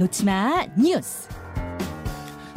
놓치마 뉴스.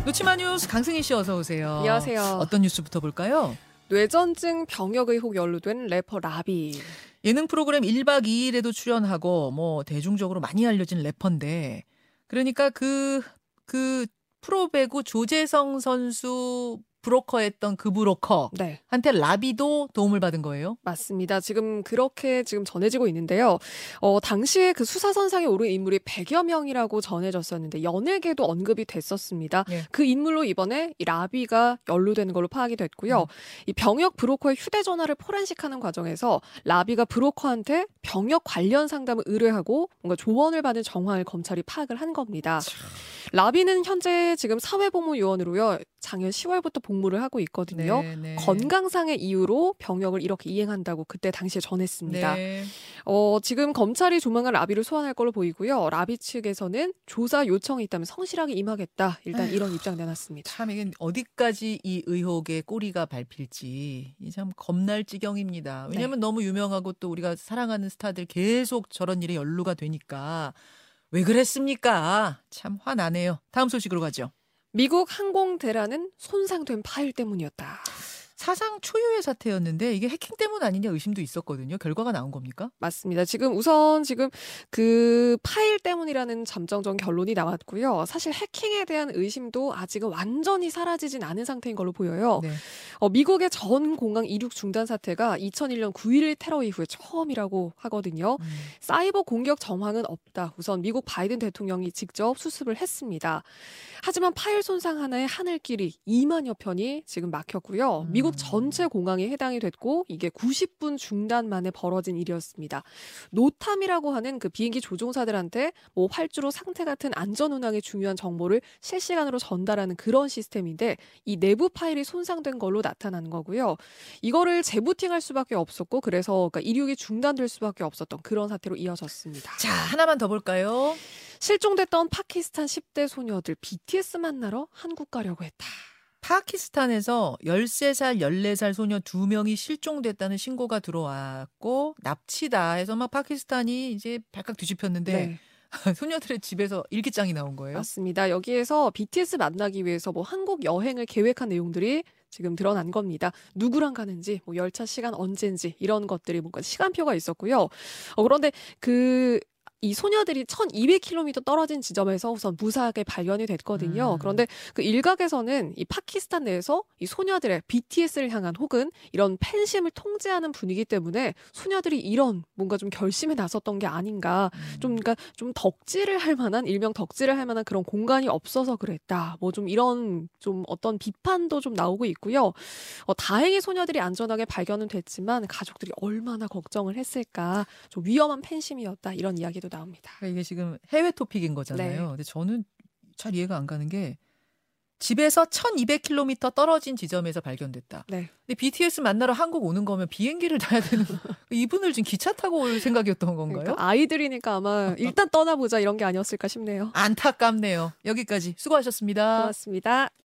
놓치마 뉴스 강승희 씨 어서 오세요. 안녕하세요. 어떤 뉴스부터 볼까요? 뇌전증 병역 의혹 연루된 래퍼 라비. 예능 프로그램 1박 2일에도 출연하고 뭐 대중적으로 많이 알려진 래퍼인데 그러니까 그그 프로 배구 조재성 선수 브로커했던 그 브로커한테 네, 라비도 도움을 받은 거예요? 맞습니다. 지금 그렇게 지금 전해지고 있는데요. 어, 당시에 그 수사선상에 오른 인물이 100여 명이라고 전해졌었는데 연예계도 언급이 됐었습니다. 예. 그 인물로 이번에 이 라비가 연루되는 걸로 파악이 됐고요. 음. 이 병역 브로커의 휴대전화를 포렌식하는 과정에서 라비가 브로커한테 병역 관련 상담을 의뢰하고 뭔가 조언을 받은 정황을 검찰이 파악을 한 겁니다. 라비는 현재 지금 사회복무요원으로요. 작년 10월부터 복무를 하고 있거든요. 네, 네. 건강상의 이유로 병역을 이렇게 이행한다고 그때 당시에 전했습니다. 네. 어, 지금 검찰이 조만간 라비를 소환할 걸로 보이고요. 라비 측에서는 조사 요청이 있다면 성실하게 임하겠다. 일단 아휴. 이런 입장 내놨습니다. 참 이게 어디까지 이 의혹의 꼬리가 밟힐지 이참 겁날 지경입니다. 네. 왜냐하면 너무 유명하고 또 우리가 사랑하는 스타들 계속 저런 일에 연루가 되니까 왜 그랬습니까? 참 화나네요. 다음 소식으로 가죠. 미국 항공 대란은 손상된 파일 때문이었다. 사상 초유의 사태였는데 이게 해킹 때문 아니냐 의심도 있었거든요. 결과가 나온 겁니까? 맞습니다. 지금 우선 지금 그 파일 때문이라는 잠정적 결론이 나왔고요. 사실 해킹에 대한 의심도 아직은 완전히 사라지진 않은 상태인 걸로 보여요. 네. 어, 미국의 전 공항 이륙 중단 사태가 2001년 9.11 테러 이후에 처음이라고 하거든요. 음. 사이버 공격 정황은 없다. 우선 미국 바이든 대통령이 직접 수습을 했습니다. 하지만 파일 손상 하나의 하늘길이 2만여 편이 지금 막혔고요. 음. 미국 전체 공항에 해당이 됐고 이게 90분 중단 만에 벌어진 일이었습니다. 노탐이라고 하는 그 비행기 조종사들한테 뭐 활주로 상태 같은 안전 운항의 중요한 정보를 실시간으로 전달하는 그런 시스템인데 이 내부 파일이 손상된 걸로 나타난 거고요. 이거를 재부팅할 수밖에 없었고 그래서 그러니까 이륙이 중단될 수밖에 없었던 그런 사태로 이어졌습니다. 자 하나만 더 볼까요? 실종됐던 파키스탄 10대 소녀들 BTS 만나러 한국 가려고 했다. 파키스탄에서 13살, 14살 소녀 두명이 실종됐다는 신고가 들어왔고 납치다 해서 막 파키스탄이 이제 발칵 뒤집혔는데 네, 소녀들의 집에서 일기장이 나온 거예요. 맞습니다. 여기에서 BTS 만나기 위해서 뭐 한국 여행을 계획한 내용들이 지금 드러난 겁니다. 누구랑 가는지, 뭐 열차 시간 언제인지 이런 것들이 뭔가 시간표가 있었고요. 어, 그런데 그 이 소녀들이 1200km 떨어진 지점에서 우선 무사하게 발견이 됐거든요. 음. 그런데 그 일각에서는 이 파키스탄 내에서 이 소녀들의 BTS를 향한 혹은 이런 팬심을 통제하는 분위기 때문에 소녀들이 이런 뭔가 좀 결심에 나섰던 게 아닌가. 음. 좀 그러니까 좀 덕질을 할 만한 일명 덕질을 할 만한 그런 공간이 없어서 그랬다. 뭐 좀 이런 좀 어떤 비판도 좀 나오고 있고요. 어, 다행히 소녀들이 안전하게 발견은 됐지만 가족들이 얼마나 걱정을 했을까. 좀 위험한 팬심이었다. 이런 이야기도 나옵니다. 그러니까 이게 지금 해외 토픽인 거잖아요. 네. 근데 저는 잘 이해가 안 가는 게 집에서 1200km 떨어진 지점에서 발견됐다. 네. 근데 BTS 만나러 한국 오는 거면 비행기를 타야 되는 이분을 지금 기차 타고 올 생각이었던 건가요? 그러니까 아이들이니까 아마 일단 떠나보자 이런 게 아니었을까 싶네요. 안타깝네요. 여기까지 수고하셨습니다. 고맙습니다.